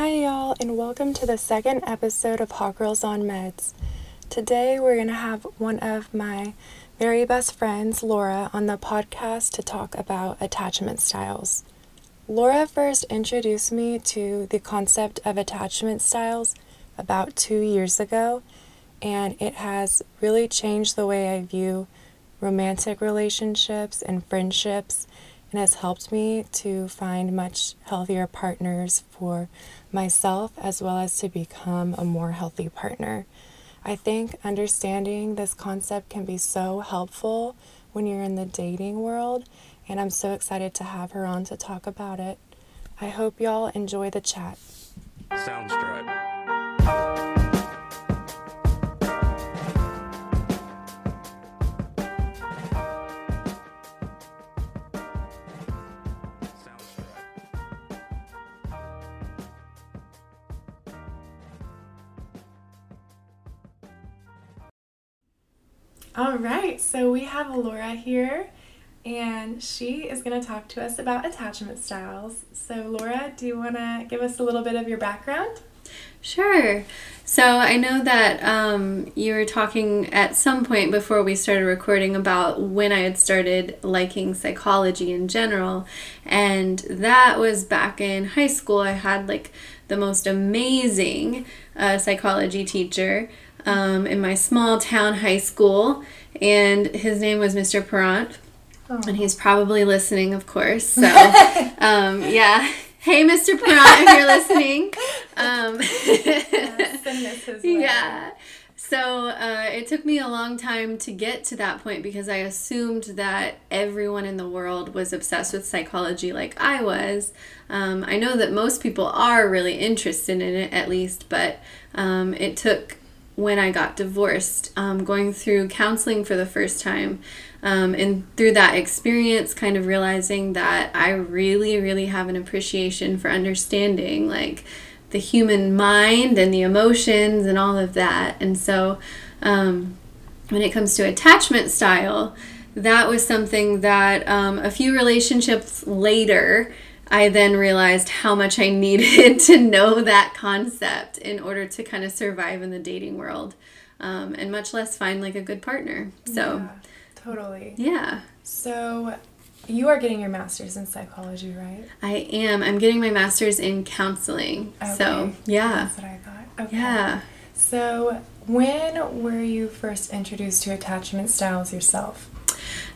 Hi, y'all, and welcome to the second episode of Hot Girls on Meds. Today, we're going to have one of my very best friends, Laura, on the podcast to talk about attachment styles. Laura first introduced me to the concept of attachment styles about two years ago, and it has really changed the way I view romantic relationships and friendships and has helped me to find much healthier partners for myself as well as to become a more healthy partner. I think understanding this concept can be so helpful when you're in the dating world, and I'm so excited to have her on to talk about it. I hope y'all enjoy the chat. Soundstripe. All right, so we have Laura here, and she is going to talk to us about attachment styles. So, Laura, do you want to give us a little bit of your background? Sure. So, I know that um, you were talking at some point before we started recording about when I had started liking psychology in general, and that was back in high school. I had like the most amazing uh, psychology teacher um, in my small town high school, and his name was Mr. Perrant. Oh. And he's probably listening, of course. So, um, yeah. Hey, Mr. Perrant, if you're listening. Um, yeah, yeah. So uh, it took me a long time to get to that point because I assumed that everyone in the world was obsessed with psychology like I was. Um, I know that most people are really interested in it, at least, but um, it took when I got divorced, um, going through counseling for the first time. Um, and through that experience, kind of realizing that I really, really have an appreciation for understanding like the human mind and the emotions and all of that. And so, um, when it comes to attachment style, that was something that um, a few relationships later, I then realized how much I needed to know that concept in order to kind of survive in the dating world um, and much less find like a good partner. So, yeah, totally. Yeah. So, you are getting your master's in psychology, right? I am. I'm getting my master's in counseling. Okay. So, yeah. That's what I thought. Okay. Yeah. So, when were you first introduced to attachment styles yourself?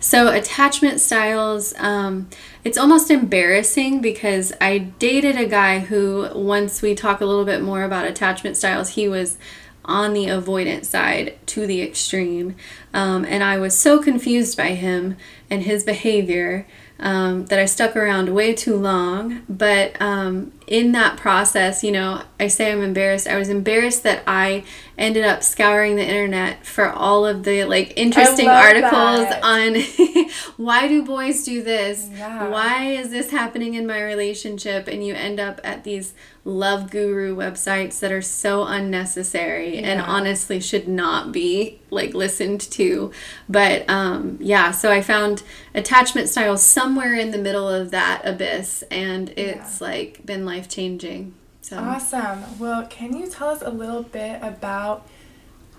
So, attachment styles, um, it's almost embarrassing because I dated a guy who, once we talk a little bit more about attachment styles, he was on the avoidant side to the extreme. Um, and I was so confused by him and his behavior um, that I stuck around way too long. But um, in that process, you know, I say I'm embarrassed. I was embarrassed that I ended up scouring the internet for all of the like interesting articles that. on why do boys do this? Yeah. Why is this happening in my relationship? And you end up at these love guru websites that are so unnecessary yeah. and honestly should not be like listened to but um yeah so i found attachment style somewhere in the middle of that abyss and it's yeah. like been life changing. So awesome. Well can you tell us a little bit about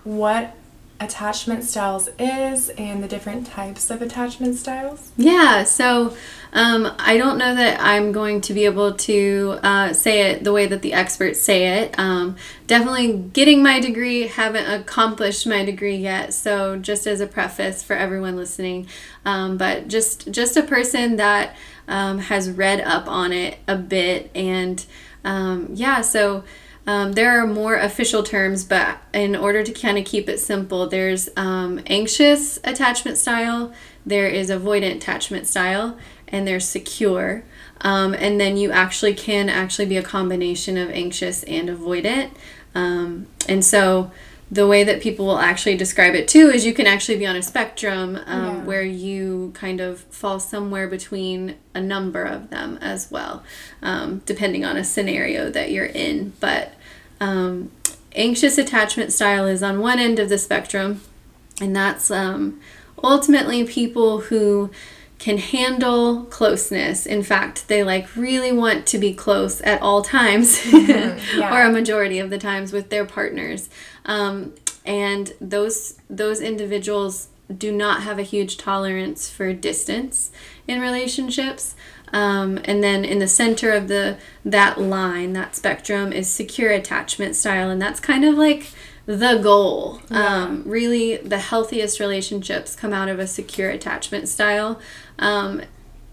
what attachment styles is and the different types of attachment styles? Yeah, so um, I don't know that I'm going to be able to uh, say it the way that the experts say it. Um, definitely getting my degree, haven't accomplished my degree yet. So just as a preface for everyone listening, um, but just just a person that um, has read up on it a bit and um, yeah, so. Um, there are more official terms, but in order to kind of keep it simple, there's um, anxious attachment style, there is avoidant attachment style, and there's secure. Um, and then you actually can actually be a combination of anxious and avoidant. Um, and so the way that people will actually describe it too is you can actually be on a spectrum um, yeah. where you kind of fall somewhere between a number of them as well, um, depending on a scenario that you're in. But um, anxious attachment style is on one end of the spectrum, and that's um, ultimately people who can handle closeness. In fact, they like really want to be close at all times, mm-hmm. yeah. or a majority of the times with their partners. Um, and those those individuals do not have a huge tolerance for distance in relationships. Um, and then in the center of the that line, that spectrum, is secure attachment style, and that's kind of like the goal. Yeah. Um, really, the healthiest relationships come out of a secure attachment style. Um,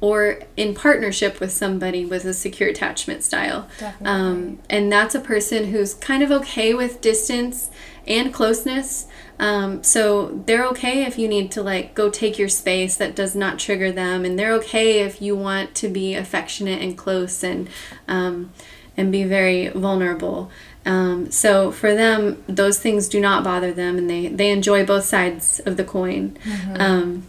or in partnership with somebody with a secure attachment style. Um, and that's a person who's kind of okay with distance and closeness. Um, so they're okay if you need to like go take your space that does not trigger them, and they're okay if you want to be affectionate and close and um, and be very vulnerable. Um, so for them, those things do not bother them, and they they enjoy both sides of the coin. Mm-hmm. Um,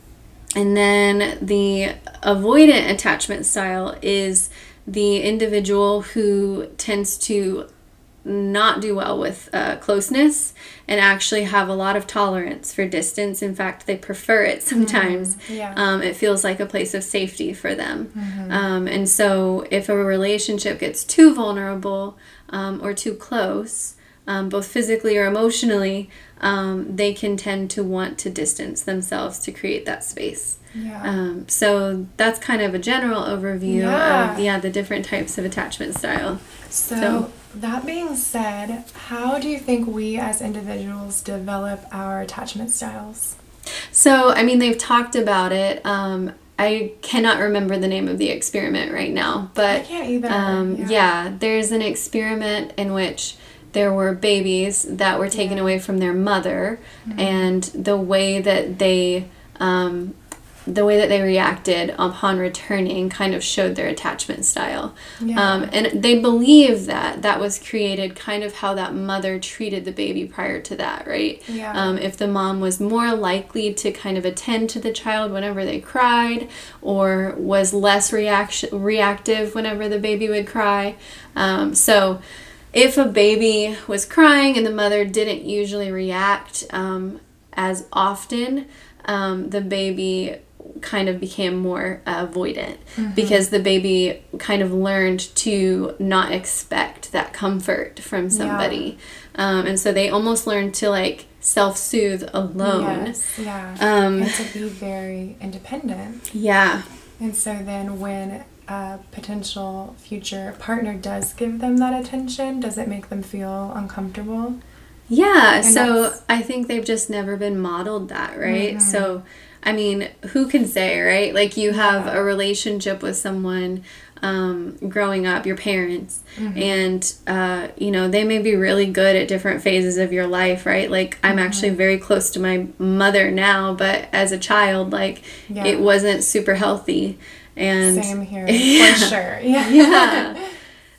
and then the avoidant attachment style is the individual who tends to not do well with uh, closeness and actually have a lot of tolerance for distance. In fact, they prefer it sometimes. Mm-hmm. Yeah. Um, it feels like a place of safety for them. Mm-hmm. Um, and so, if a relationship gets too vulnerable um, or too close, um, both physically or emotionally, um, they can tend to want to distance themselves to create that space. Yeah. Um, so that's kind of a general overview yeah. of yeah the different types of attachment style. So, so, that being said, how do you think we as individuals develop our attachment styles? So I mean they've talked about it. Um, I cannot remember the name of the experiment right now, but I can't either. Um, yeah. yeah, there's an experiment in which there were babies that were taken yeah. away from their mother, mm-hmm. and the way that they um, the way that they reacted upon returning kind of showed their attachment style. Yeah. Um, and they believe that that was created kind of how that mother treated the baby prior to that, right? Yeah. Um, if the mom was more likely to kind of attend to the child whenever they cried, or was less reaction reactive whenever the baby would cry. Um, so if a baby was crying and the mother didn't usually react um, as often, um, the baby kind of became more uh, avoidant mm-hmm. because the baby kind of learned to not expect that comfort from somebody. Yeah. Um, and so they almost learned to like self soothe alone. Yes, yeah. Um, and to be very independent. Yeah. And so then when a potential future partner does give them that attention, does it make them feel uncomfortable? Yeah, and so I think they've just never been modeled that, right? Mm-hmm. So I mean, who can say, right? Like you have a relationship with someone um, growing up, your parents, mm-hmm. and uh, you know they may be really good at different phases of your life, right? Like I'm mm-hmm. actually very close to my mother now, but as a child, like yeah. it wasn't super healthy, and same here yeah. for sure, yeah, yeah.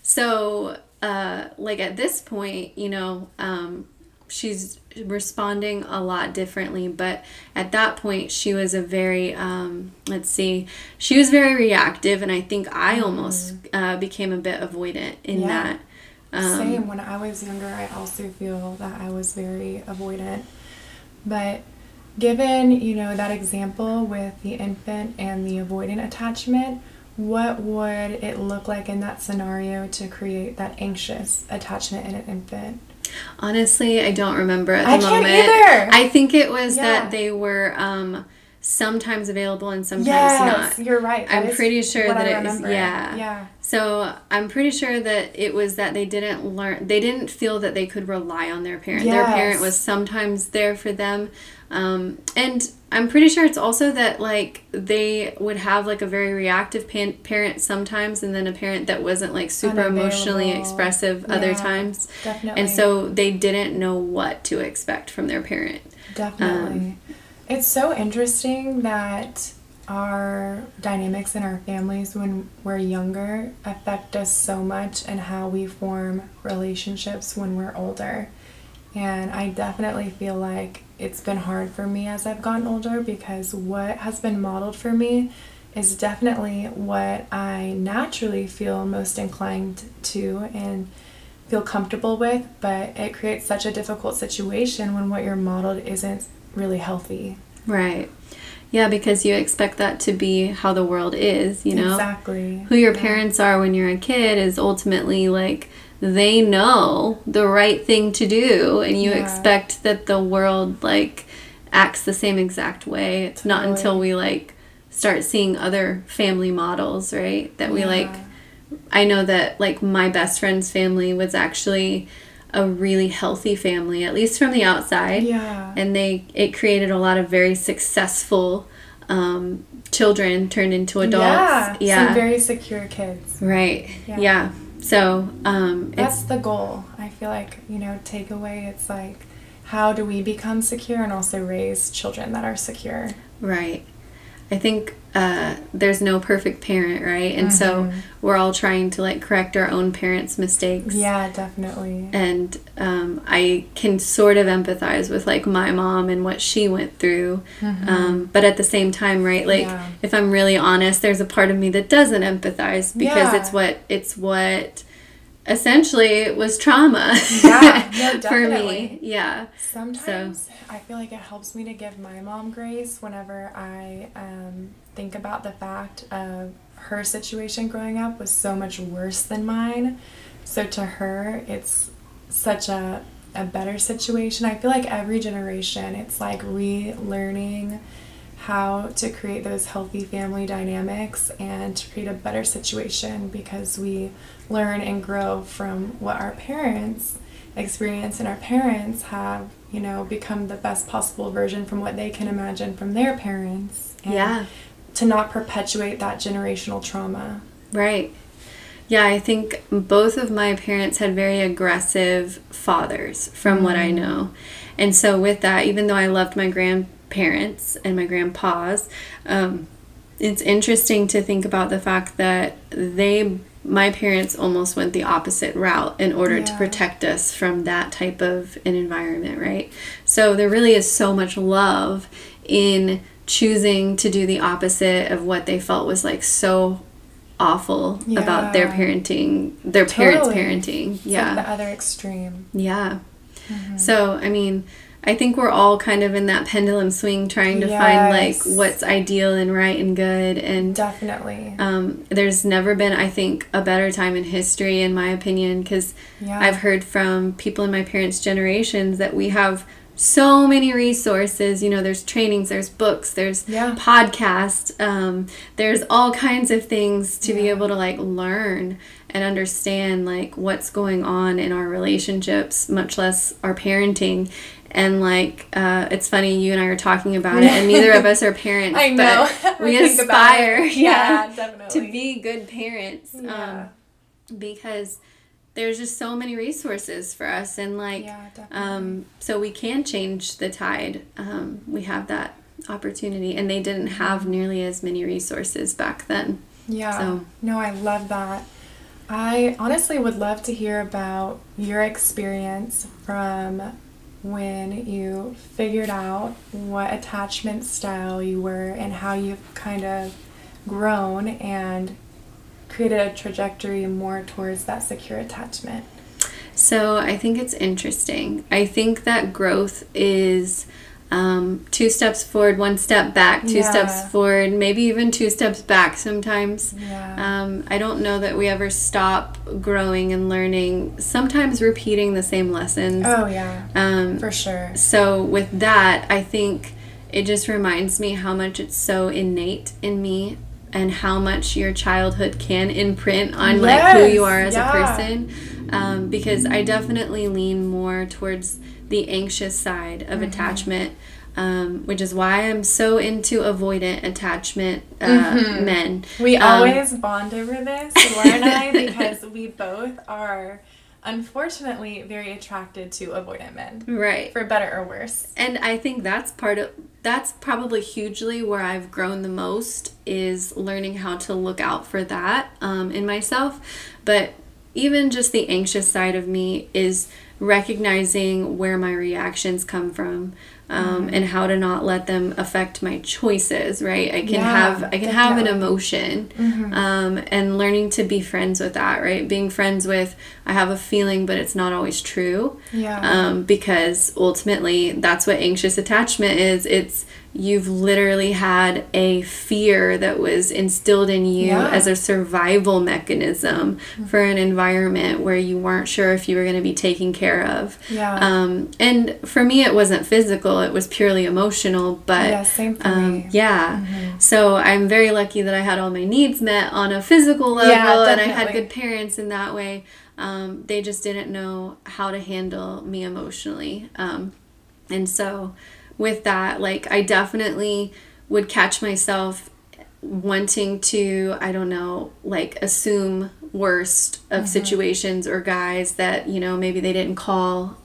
So, uh, like at this point, you know, um, she's responding a lot differently but at that point she was a very um, let's see she was very reactive and i think i mm-hmm. almost uh, became a bit avoidant in yeah. that um, same when i was younger i also feel that i was very avoidant but given you know that example with the infant and the avoidant attachment what would it look like in that scenario to create that anxious attachment in an infant Honestly, I don't remember at the I moment. Either. I think it was yeah. that they were um, sometimes available and sometimes yes, not. You're right. That I'm pretty sure that it was yeah. Yeah. So I'm pretty sure that it was that they didn't learn they didn't feel that they could rely on their parent. Yes. Their parent was sometimes there for them. Um, and I'm pretty sure it's also that like they would have like a very reactive pan- parent sometimes, and then a parent that wasn't like super emotionally expressive yeah, other times. Definitely. And so they didn't know what to expect from their parent. Definitely. Um, it's so interesting that our dynamics in our families when we're younger affect us so much and how we form relationships when we're older. And I definitely feel like it's been hard for me as I've gotten older because what has been modeled for me is definitely what I naturally feel most inclined to and feel comfortable with, but it creates such a difficult situation when what you're modeled isn't really healthy. Right. Yeah, because you expect that to be how the world is, you know? Exactly. Who your Yeah. parents are when you're a kid is ultimately like they know the right thing to do and you Yeah. expect that the world like acts the same exact way. It's not until we like start seeing other family models, right? That we Yeah. like I know that like my best friend's family was actually a really healthy family, at least from the outside Yeah. and they it created a lot of very successful um, children turned into adults. Yeah. Some very secure kids. right. Yeah. Yeah. So um, That's the goal. I feel like, you know, takeaway, it's like, how do we become secure and also raise children that are secure? right. I think uh, there's no perfect parent, right? And so Mhm. we're all trying to like correct our own parents' mistakes. Yeah, definitely. And um, I can sort of empathize with like my mom and what she went through. Um, but at the same time, right? Like Mm-hmm. Yeah. if I'm really honest, there's a part of me that doesn't empathize because Yeah. it's what it's what essentially was trauma Yeah, no, for me. Yeah. Sometimes I feel like it helps me to give my mom grace whenever I um, think about the fact of her situation growing up was so much worse than mine. So to her, it's such a, a better situation. I feel like every generation, it's like relearning how to create those healthy family dynamics and to create a better situation because we learn and grow from what our parents experience and our parents have you know become the best possible version from what they can imagine from their parents and Yeah. to not perpetuate that generational trauma Right. Yeah, I think both of my parents had very aggressive fathers, from what I know. And so, with that, even though I loved my grandparents and my grandpas, um, it's interesting to think about the fact that they, my parents, almost went the opposite route in order to protect us from that type of an environment, right? So, there really is so much love in choosing to do the opposite of what they felt was like so awful about their parenting, their parents' parenting. It's Yeah. like the other extreme yeah. Mm-hmm. So, I mean, I think we're all kind of in that pendulum swing trying to find like what's ideal and right and good and definitely um, there's never been, I think, a better time in history, in my opinion, because Yeah. I've heard from people in my parents' generations that we have so many resources. You know, there's trainings, there's books, there's Yeah. podcasts, um, there's all kinds of things to be able to like learn and understand like what's going on in our relationships, much less our parenting. And like, uh, it's funny, you and I are talking about it, and neither of us are parents. I know. But we I think about aspire, yeah, Yeah, to be good parents. Yeah. Um, because there's just so many resources for us and like Yeah, um so we can change the tide um we have that opportunity and they didn't have nearly as many resources back then Yeah. So- No, I love that. I honestly would love to hear about your experience from when you figured out what attachment style you were and how you've kind of grown and created a trajectory more towards that secure attachment. so i think it's interesting i think that growth is um, two steps forward one step back two Yeah. steps forward maybe even two steps back sometimes Yeah. Um, I don't know that we ever stop growing and learning, sometimes repeating the same lessons. oh, yeah. Um, For sure. so, with that, I think it just reminds me how much it's so innate in me and how much your childhood can imprint on like who you are as yeah. a person. Um, because I definitely lean more towards the anxious side of Mm-hmm. attachment. Um, which is why I'm so into avoidant attachment uh, Mm-hmm. men. We Um, always bond over this, Laura and I, because we both are unfortunately very attracted to avoidant men, right. for better or worse. and I think that's part of that's probably hugely where I've grown the most is learning how to look out for that um, in myself. But even just the anxious side of me is recognizing where my reactions come from um, mm-hmm. and how to not let them affect my choices right i can yeah, have i can definitely. have an emotion mm-hmm. um, and learning to be friends with that right being friends with i have a feeling but it's not always true yeah um, because ultimately that's what anxious attachment is it's you've literally had a fear that was instilled in you yeah. as a survival mechanism mm-hmm. for an environment where you weren't sure if you were going to be taken care of. Yeah. Um, and for me, it wasn't physical, it was purely emotional. But yeah, same for um, me. Yeah. Mm-hmm. So I'm very lucky that I had all my needs met on a physical level yeah, and I had good parents in that way. Um, they just didn't know how to handle me emotionally. Um, and so with that. Like, I definitely would catch myself wanting to, I don't know, like assume worst of mm-hmm. situations or guys that, you know, maybe they didn't call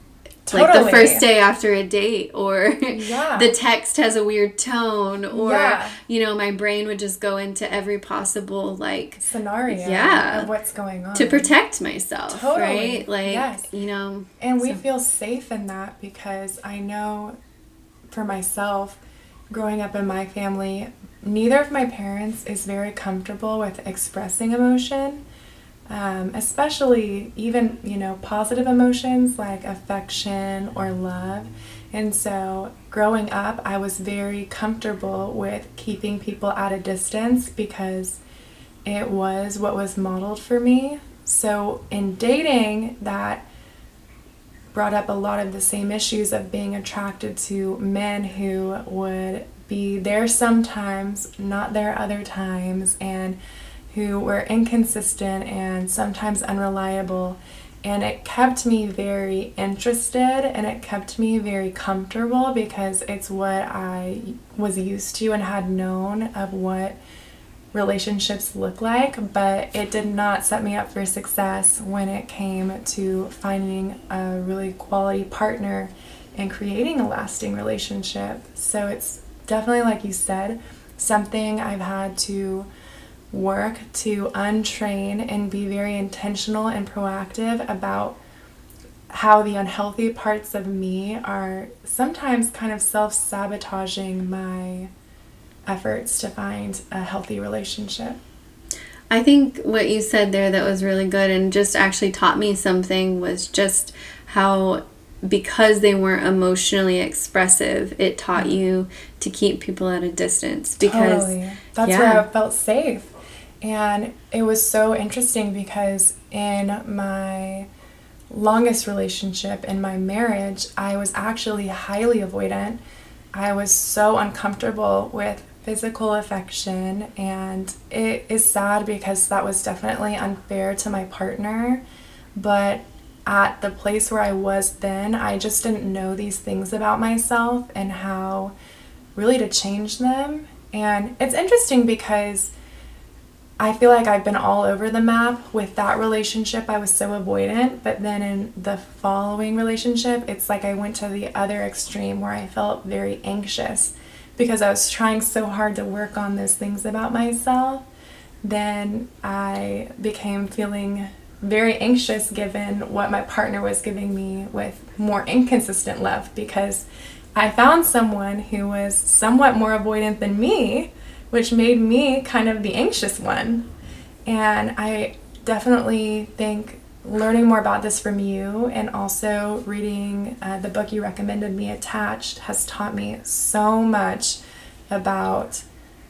Totally. like the first day after a date or yeah. the text has a weird tone or yeah. you know my brain would just go into every possible like scenario yeah of what's going on to protect myself totally. right like yes. you know and we so. feel safe in that because i know for myself, growing up in my family, neither of my parents is very comfortable with expressing emotion, um, especially even, you know, positive emotions like affection or love. And so growing up, I was very comfortable with keeping people at a distance because it was what was modeled for me. So in dating, that brought up a lot of the same issues of being attracted to men who would be there sometimes, not there other times, and who were inconsistent and sometimes unreliable. And it kept me very interested and it kept me very comfortable because it's what I was used to and had known of what relationships look like, but it did not set me up for success when it came to finding a really quality partner and creating a lasting relationship. So it's definitely, like you said, something I've had to work to untrain and be very intentional and proactive about how the unhealthy parts of me are sometimes kind of self sabotaging my efforts to find a healthy relationship. I think what you said there that was really good and just actually taught me something was just how because they weren't emotionally expressive, it taught mm-hmm. you to keep people at a distance because totally. that's yeah. where I felt safe. And it was so interesting because in my longest relationship in my marriage, I was actually highly avoidant. I was so uncomfortable with physical affection and it is sad because that was definitely unfair to my partner but at the place where I was then I just didn't know these things about myself and how really to change them and it's interesting because I feel like I've been all over the map with that relationship. I was so avoidant, but then in the following relationship, it's like I went to the other extreme where I felt very anxious because I was trying so hard to work on those things about myself, then I became feeling very anxious given what my partner was giving me with more inconsistent love because I found someone who was somewhat more avoidant than me, which made me kind of the anxious one. And I definitely think learning more about this from you and also reading uh, the book you recommended me attached has taught me so much about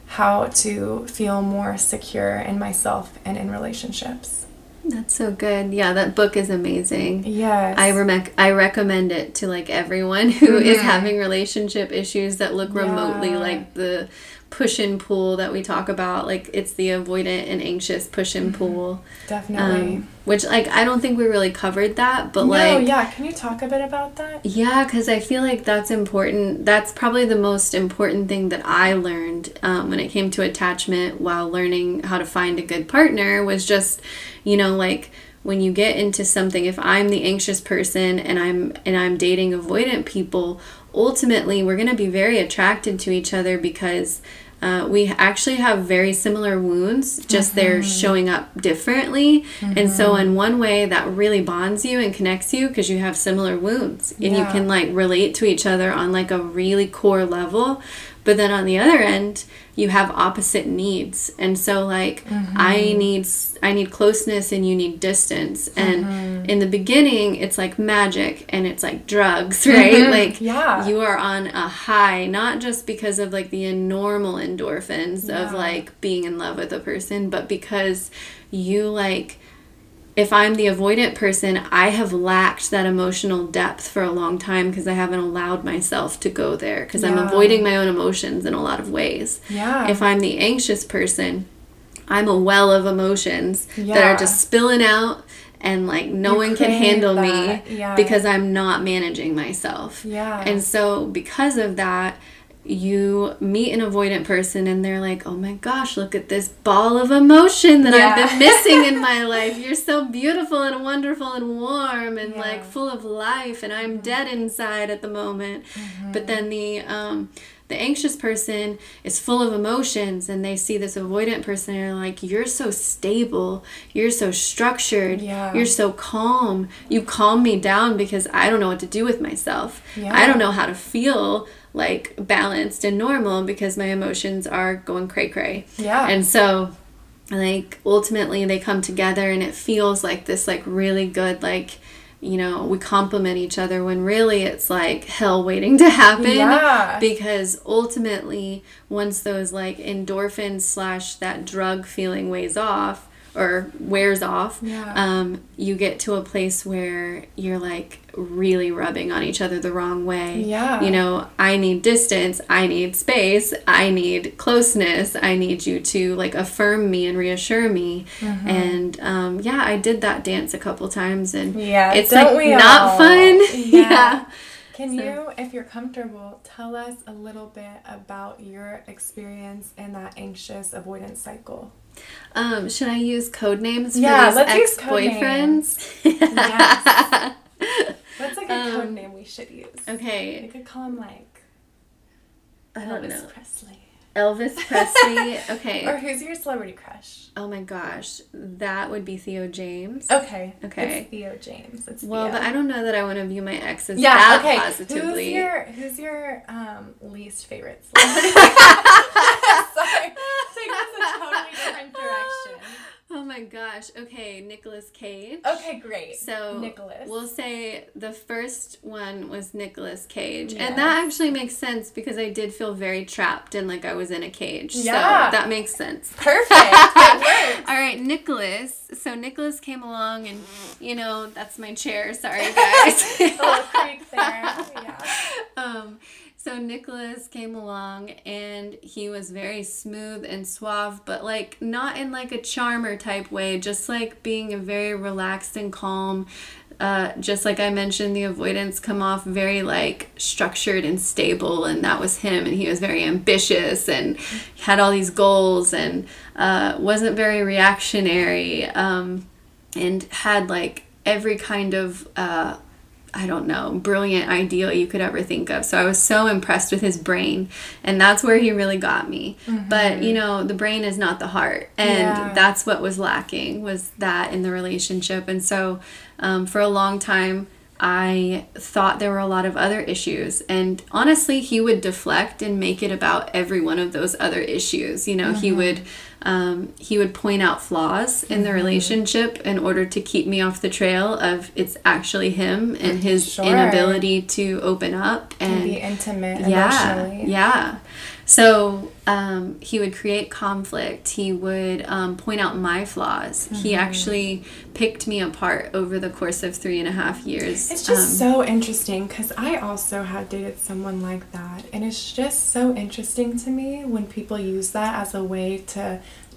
how to feel more secure in myself and in relationships that's so good. Yeah, that book is amazing. Yes. I rec- I recommend it to like everyone who mm-hmm. is having relationship issues that look remotely yeah. like the push and pull that we talk about like it's the avoidant and anxious push and mm-hmm. pull. Definitely. Um, which like i don't think we really covered that but no, like yeah can you talk a bit about that? Yeah because i feel like that's important. That's probably the most important thing that i learned um, when it came to attachment while learning how to find a good partner was just you know like when you get into something if i'm the anxious person and i'm and i'm dating avoidant people ultimately we're going to be very attracted to each other because uh, we actually have very similar wounds, just they're showing up differently. And so, in one way, that really bonds you and connects you because you have similar wounds and you can like relate to each other on like a really core level. But then on the other end, you have opposite needs. And so like I mm-hmm. need I need closeness and you need distance. And mm-hmm. in the beginning, it's like magic and it's like drugs, right? Mm-hmm. Like Yeah. you are on a high, not just because of like the normal endorphins of like being in love with a person, but because you like if I'm the avoidant person, I have lacked that emotional depth for a long time because I haven't allowed myself to go there because I'm avoiding my own emotions in a lot of ways. Yeah. If I'm the anxious person, I'm a well of emotions that are just spilling out and like no You one can handle that, me yeah. because I'm not managing myself. Yeah. And so because of that, you meet an avoidant person and they're like, "Oh my gosh, look at this ball of emotion that I've been missing in my life. You're so beautiful and wonderful and warm and Yeah. like full of life and I'm dead inside at the moment." But then the um the anxious person is full of emotions and they see this avoidant person and they're like, You're so stable. You're so structured. Yeah. You're so calm. You calm me down because I don't know what to do with myself. Yeah. I don't know how to feel like balanced and normal because my emotions are going cray cray. Yeah. And so like ultimately they come together and it feels like this like really good like you know we complement each other when really it's like hell waiting to happen Yeah. because ultimately once those like endorphins slash that drug feeling weighs off or wears off Yeah. um, you get to a place where you're like really rubbing on each other the wrong way Yeah. you know i need distance i need space i need closeness i need you to like affirm me and reassure me Mm-hmm. and um, yeah i did that dance a couple times and Yeah, it's like not all? fun Yeah. yeah Can you, if you're comfortable, tell us a little bit about your experience in that anxious avoidance cycle? um should i use code names for Yeah, these let's use code ex-boyfriends Yes. What's like a Um, code name we should use? Okay. We could call him like i don't Elvis know Presley. elvis presley okay Or who's your celebrity crush? oh my gosh that would be theo james Okay. Okay. It's Theo James. It's well Theo. but i don't know that i want to view my exes yeah. that okay. positively Who's your Who's your um, least favorite celebrity? Sorry. Take this a totally different direction. Oh my gosh. Okay, Nicolas Cage. Okay, great. So Nicholas. we'll say the first one was Nicolas Cage. Yes. And that actually makes sense because I did feel very trapped and like I was in a cage. Yeah. So that makes sense. Perfect. It works. All right, Nicholas. So Nicholas came along and you know, that's my chair. Sorry guys. a little creak there. Yeah. um, so Nicholas came along and he was very smooth and suave, but like not in like a charmer type way, just like being a very relaxed and calm. Uh, just like I mentioned, the avoidance come off very like structured and stable, and that was him. And he was very ambitious and had all these goals and uh, wasn't very reactionary um, and had like every kind of uh, I don't know, brilliant ideal you could ever think of. So I was so impressed with his brain, and that's where he really got me. But you know, the brain is not the heart, and Yeah. that's what was lacking was that in the relationship. And so, um, for a long time. I thought there were a lot of other issues, and honestly, he would deflect and make it about every one of those other issues. You know, he would um, he would point out flaws in the relationship in order to keep me off the trail of it's actually him and his Sure. inability to open up And and be intimate yeah emotionally. yeah so um, he would create conflict he would um, point out my flaws Mm-hmm. he actually picked me apart over the course of three and a half years It's just Um, so interesting because I also had dated someone like that. And it's just so interesting to me when people use that as a way to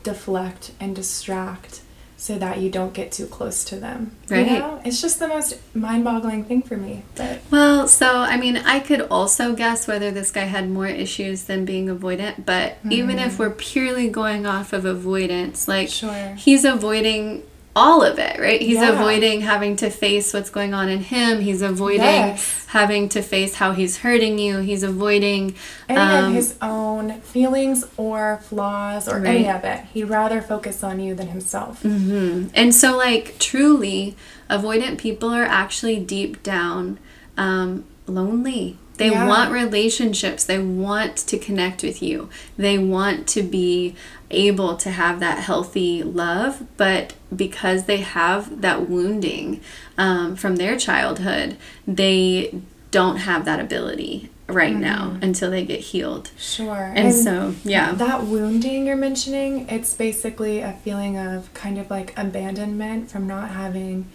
deflect and distract so that you don't get too close to them. Right. You know? It's just the most mind boggling thing for me. But Well, so I mean, I could also guess whether this guy had more issues than being avoidant, but even if mm. we're purely going off of avoidance, like Sure. he's avoiding all of it, right? He's Yeah. avoiding having to face what's going on in him. He's avoiding Yes. having to face how he's hurting you. He's avoiding any um, of his own feelings or flaws or any of it. He'd rather focus on you than himself. Mhm. And so, like, truly, avoidant people are actually deep down um, lonely. They Yeah. want relationships. They want to connect with you. They want to be able to have that healthy love, but because they have that wounding um, from their childhood, they don't have that ability right now until they get healed. Sure. And, so, yeah. That wounding you're mentioning, it's basically a feeling of kind of like abandonment from not having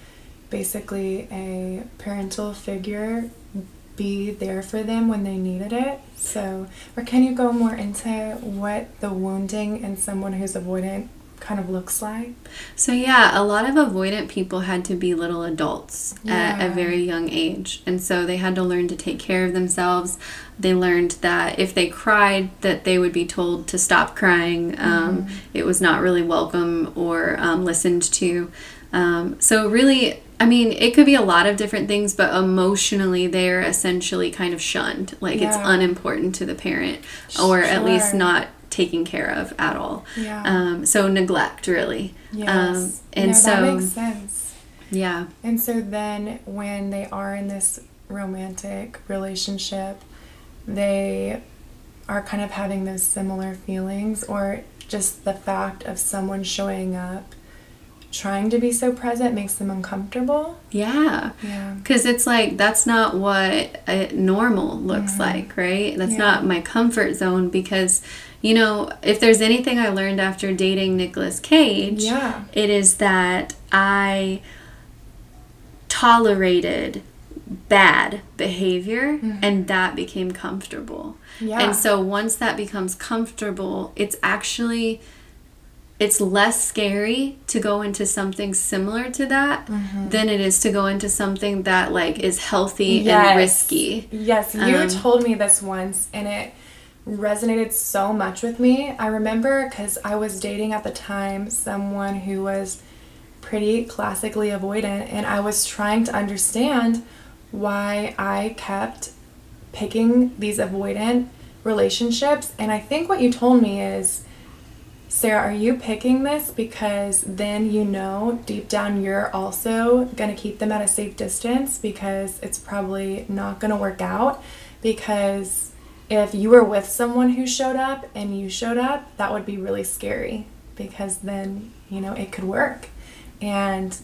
basically a parental figure be there for them when they needed it. So, or can you go more into what the wounding in someone who's avoidant kind of looks like? So yeah, a lot of avoidant people had to be little adults at a very young age. And so they had to learn to take care of themselves. They learned that if they cried that they would be told to stop crying. Um, It was not really welcome or um, listened to. Um, so really, I mean, it could be a lot of different things, but emotionally they're essentially kind of shunned. Like it's unimportant to the parent or at least not taken care of at all. Yeah. Um, so neglect really. Yes. Um, and no, so, that makes sense. yeah, And so then when they are in this romantic relationship, they are kind of having those similar feelings or just the fact of someone showing up trying to be so present makes them uncomfortable. yeah. Yeah. Because it's like, that's not what a normal looks like, right? That's Mm-hmm. Yeah. not my comfort zone because, you know, if there's anything I learned after dating Nicolas Cage, Yeah. it is that I tolerated bad behavior and that became comfortable. Mm-hmm. Yeah. And so once that becomes comfortable, it's actually it's less scary to go into something similar to that Mm-hmm. than it is to go into something that like is healthy Yes. and risky. Yes, you Um, told me this once and it resonated so much with me. I remember because I was dating at the time someone who was pretty classically avoidant, and I was trying to understand why I kept picking these avoidant relationships. And I think what you told me is. Sarah, are you picking this because then you know deep down you're also going to keep them at a safe distance because it's probably not going to work out? Because if you were with someone who showed up and you showed up, that would be really scary because then, you know, it could work. And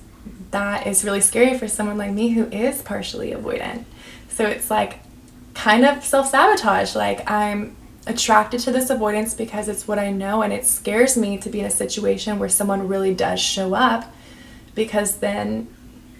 that is really scary for someone like me who is partially avoidant. So it's like kind of self sabotage. Like I'm attracted to this avoidance because it's what I know, and it scares me to be in a situation where someone really does show up because then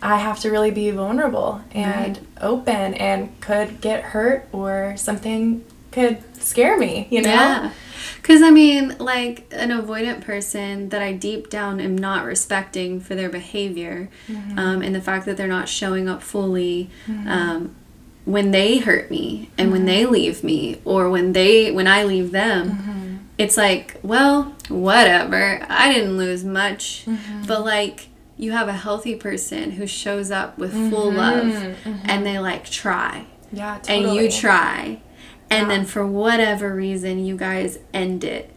I have to really be vulnerable and open and could get hurt or something could scare me, you know? Yeah. Because, I mean, like an avoidant person that I deep down am not respecting for their behavior Mm-hmm. um, and the fact that they're not showing up fully um, when they hurt me and when Mm-hmm. they leave me or when they when I leave them. Mm-hmm. It's like, well, whatever. I didn't lose much. Mm-hmm. But, like, you have a healthy person who shows up with full love and they like try Yeah, totally. and you try and Yeah. then for whatever reason you guys end it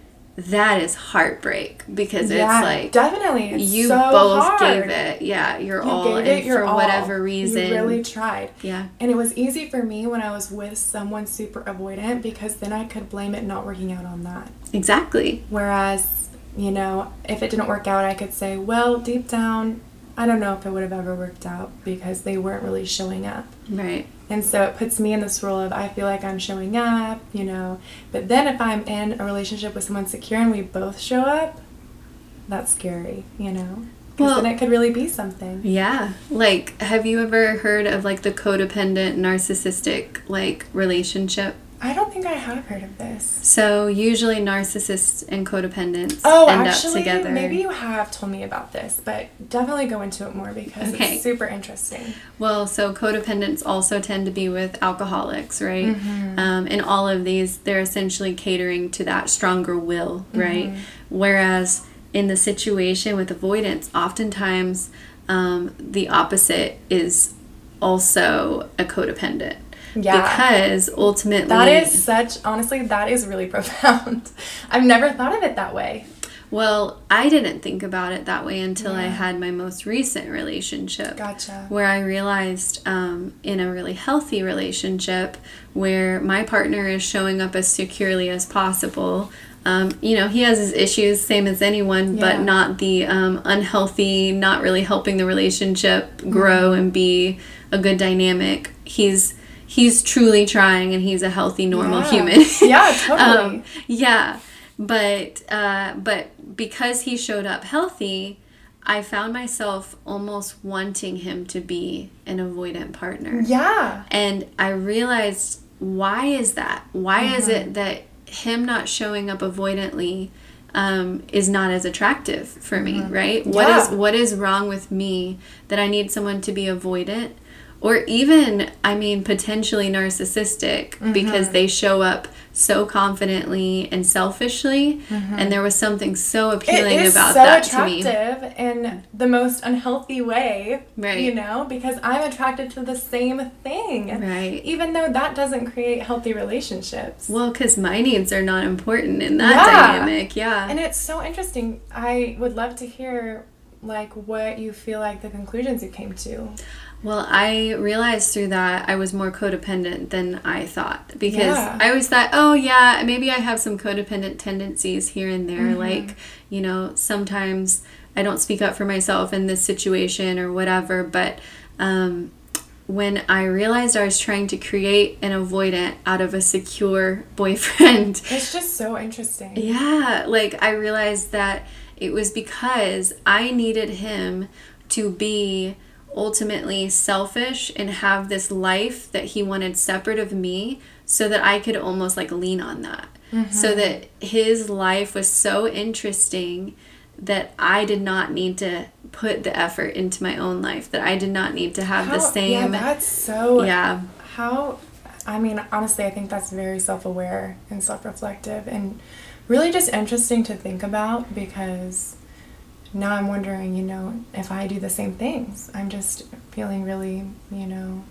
that is heartbreak because yeah, it's like definitely. It's you so both hard. gave it yeah your You all and for all. whatever reason You really tried. yeah And it was easy for me when I was with someone super avoidant because then I could blame it not working out on that. exactly Whereas, you know, if it didn't work out, I could say, well, deep down, I don't know if it would have ever worked out because they weren't really showing up. right And so it puts me in this role of I feel like I'm showing up, you know. But then if I'm in a relationship with someone secure and we both show up, that's scary, you know. Because Well- then it could really be something. yeah like have you ever heard of like the codependent narcissistic like relationship I don't think I have heard of this. so usually narcissists and codependents Oh, end actually, up together maybe you have told me about this, but definitely go into it more because Okay. it's super interesting. Well, so codependents also tend to be with alcoholics, right? Mm-hmm. Um, and all of these, they're essentially catering to that stronger will, right? Mm-hmm. Whereas in the situation with avoidance, oftentimes um, the opposite is also a codependent. Yeah. Because ultimately, That is such, honestly, that is really profound. I've never thought of it that way. Well, I didn't think about it that way until I had my most recent relationship. Gotcha. Where I realized um, in a really healthy relationship where my partner is showing up as securely as possible. Um, you know, he has his issues, same as anyone, Yeah. but not the um, unhealthy, not really helping the relationship Mm-hmm. grow and be a good dynamic. He's he's truly trying, and he's a healthy, normal Yeah. human. Yeah, totally. Um, yeah, but uh, but because he showed up healthy, I found myself almost wanting him to be an avoidant partner. yeah. And I realized why is that? Why is it that him not showing up avoidantly um, is not as attractive for me, right? What is Yeah. what is wrong with me that I need someone to be avoidant? Or even, I mean, potentially narcissistic mm-hmm. because they show up so confidently and selfishly, mm-hmm. and there was something so appealing about so that to me. attractive in the most unhealthy way, Right. you know, because I'm attracted to the same thing. Right. Even though that doesn't create healthy relationships. Well, because my needs are not important in that Yeah. dynamic. Yeah. And it's so interesting. I would love to hear like what you feel like the conclusions you came to. Well, I realized through that I was more codependent than I thought because Yeah. I always thought, oh, yeah, maybe I have some codependent tendencies here and there. Mm-hmm. Like, you know, sometimes I don't speak up for myself in this situation or whatever. But um, when I realized I was trying to create an avoidant out of a secure boyfriend, It's just so interesting. yeah, like I realized that it was because I needed him to be ultimately selfish and have this life that he wanted separate of me so that I could almost like lean on that. So mm-hmm. that his life was so interesting that I did not need to put the effort into my own life, that I did not need to have the same. Yeah, that's so. yeah. How, I mean, honestly, I think that's very self aware and self reflective and really just interesting to think about because now I'm wondering, you know, if I do the same things. I'm just feeling really, you know,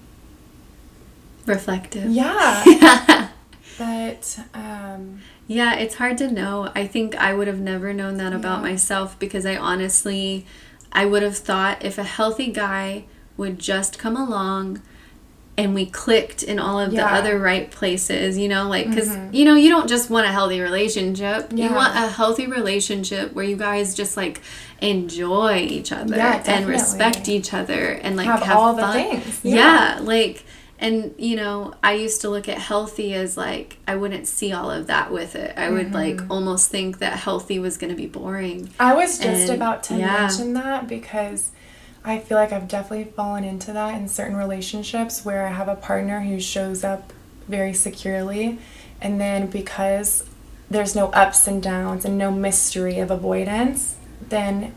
reflective. yeah. but, um, Yeah, it's hard to know. I think I would have never known that about myself because I honestly I would have thought if a healthy guy would just come along and we clicked in all of the Yeah. Mm-hmm. other right places, you know, like cuz you know, you don't just want a healthy relationship. You want a healthy relationship where you guys just like enjoy each other Yeah, and respect each other and like Have have, all the fun. things, Yeah. yeah. like and you know, I used to look at healthy as like I wouldn't see all of that with it. I would like Mm-hmm. almost think that healthy was going to be boring. I was just And, about to yeah. mention that because I feel like I've definitely fallen into that in certain relationships where I have a partner who shows up very securely, and then because there's no ups and downs and no mystery of avoidance, then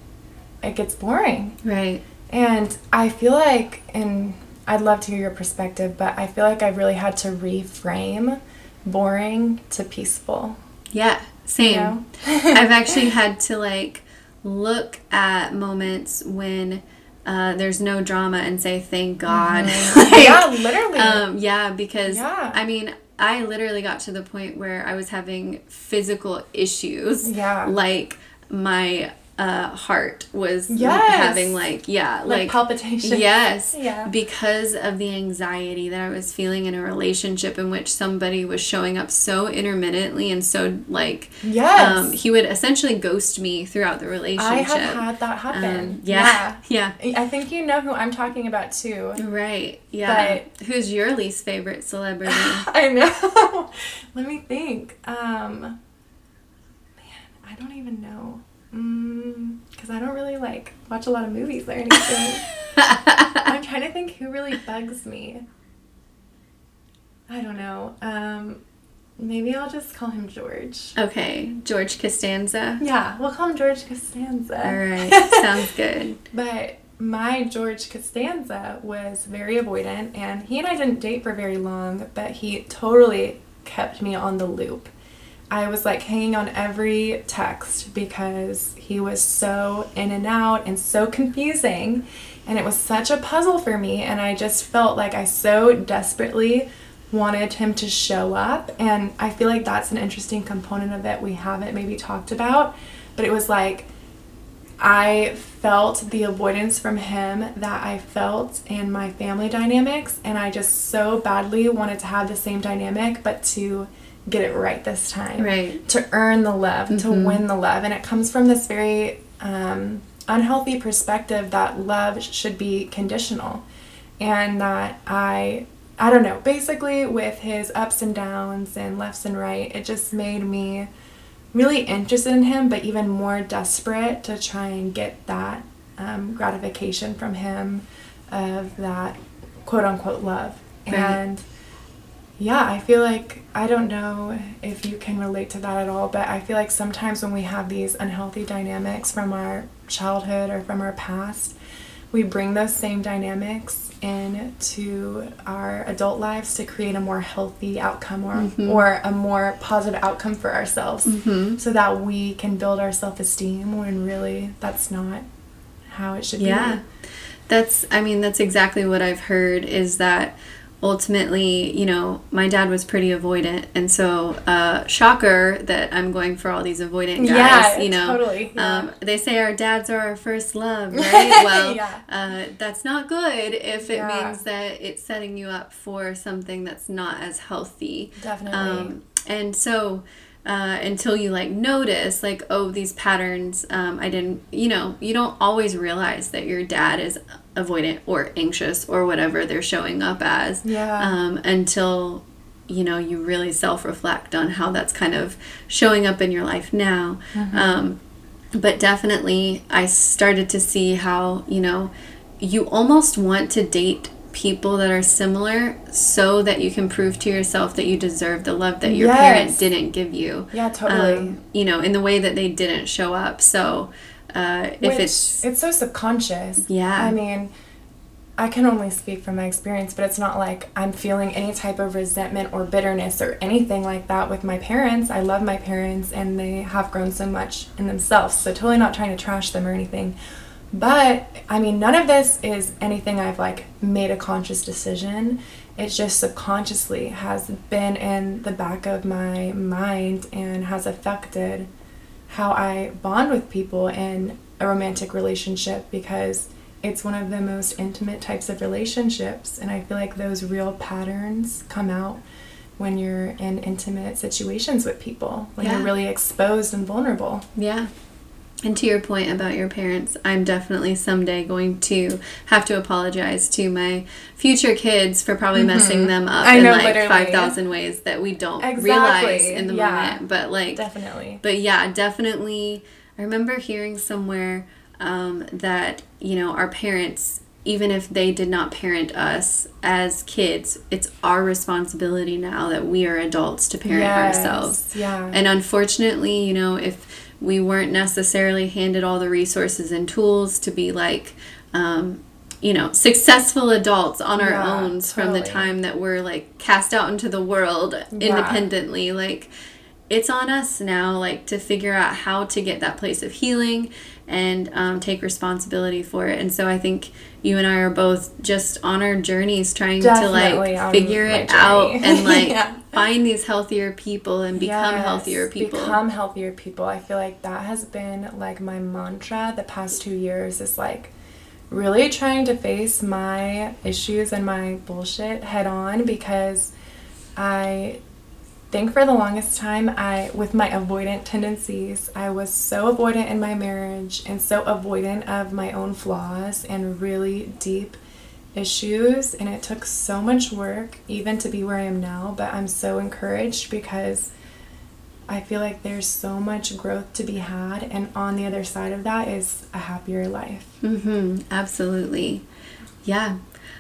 it gets boring. Right. And I feel like, and I'd love to hear your perspective, but I feel like I really had to reframe boring to peaceful. Yeah, same. know? I've actually had to like look at moments when uh, there's no drama and say thank God. Like, yeah, literally. Um, yeah, because Yeah. I mean, I literally got to the point where I was having physical issues. Yeah. Like my uh, heart was Yes. having like yeah like, like palpitations. Yes. Yeah. Because of the anxiety that I was feeling in a relationship in which somebody was showing up so intermittently and so like Yes. um, he would essentially ghost me throughout the relationship. I have had that happen. Um, yeah. Yeah. I think you know who I'm talking about too. Right. Yeah. But- Who's your least favorite celebrity? I know. Let me think. Um, man, I don't even know. Because I don't really like watch a lot of movies or anything. I'm trying to think who really bugs me. I don't know. Um, maybe I'll just call him George. okay, George Costanza. Yeah, we'll call him George Costanza. All right, sounds good. But my George Costanza was very avoidant, and he and I didn't date for very long, but he totally kept me on the loop. I was like hanging on every text because he was so in and out and so confusing. And it was such a puzzle for me. And I just felt like I so desperately wanted him to show up. And I feel like that's an interesting component of it we haven't maybe talked about. But it was like, I felt the avoidance from him that I felt in my family dynamics, and I just so badly wanted to have the same dynamic, but to get it right this time. Right. To earn the love, mm-hmm. to win the love. And it comes from this very um, unhealthy perspective that love should be conditional. And that I, I don't know, basically with his ups and downs and lefts and right, it just made me really interested in him, but even more desperate to try and get that um, gratification from him of that quote unquote love. Right. And yeah, I feel like I don't know if you can relate to that at all, but I feel like sometimes when we have these unhealthy dynamics from our childhood or from our past, we bring those same dynamics into our adult lives to create a more healthy outcome or mm-hmm. or a more positive outcome for ourselves mm-hmm. so that we can build our self-esteem when really that's not how it should yeah. be. Yeah. That's I mean that's exactly what I've heard is that ultimately, you know, my dad was pretty avoidant, and so uh, shocker that I'm going for all these avoidant guys. Yeah, you know, totally. Yeah. Um, they say our dads are our first love, right? well, yeah. uh, that's not good if it yeah. means that it's setting you up for something that's not as healthy. Definitely. Um, and so uh, until you like notice like oh these patterns um, i didn't you know you don't always realize that your dad is avoidant or anxious or whatever they're showing up as yeah. um, until you know you really self-reflect on how that's kind of showing up in your life now mm-hmm. um, but definitely i started to see how you know you almost want to date people that are similar so that you can prove to yourself that you deserve the love that your yes. parent didn't give you. Yeah, totally. Um, you know, in the way that they didn't show up. So, uh, if Which, it's it's so subconscious. Yeah. I mean, I can only speak from my experience, but it's not like I'm feeling any type of resentment or bitterness or anything like that with my parents. I love my parents and they have grown so much in themselves. So totally not trying to trash them or anything. But I mean, none of this is anything I've like made a conscious decision. It just subconsciously has been in the back of my mind and has affected how I bond with people in a romantic relationship because it's one of the most intimate types of relationships. And I feel like those real patterns come out when you're in intimate situations with people, when yeah. you're really exposed and vulnerable. Yeah. And to your point about your parents, I'm definitely someday going to have to apologize to my future kids for probably mm-hmm. messing them up I in know, like five thousand ways that we don't exactly. realize in the yeah. moment. But like definitely. But yeah, definitely. I remember hearing somewhere um, that you know our parents, even if they did not parent us as kids, it's our responsibility now that we are adults to parent yes. ourselves. Yeah. And unfortunately, you know, if we weren't necessarily handed all the resources and tools to be like um, you know successful adults on our yeah, own totally. from the time that we're like cast out into the world yeah. independently like it's on us now like to figure out how to get that place of healing and um, take responsibility for it and so i think you and i are both just on our journeys trying Definitely to like figure it journey. out and like yeah find these healthier people and become yes, healthier people. Become healthier people. I feel like that has been like my mantra the past two years is like really trying to face my issues and my bullshit head on because I think for the longest time I with my avoidant tendencies, I was so avoidant in my marriage and so avoidant of my own flaws and really deep issues and it took so much work even to be where I am now, but I'm so encouraged because I feel like there's so much growth to be had and on the other side of that is a happier life. Mhm. Absolutely. Yeah.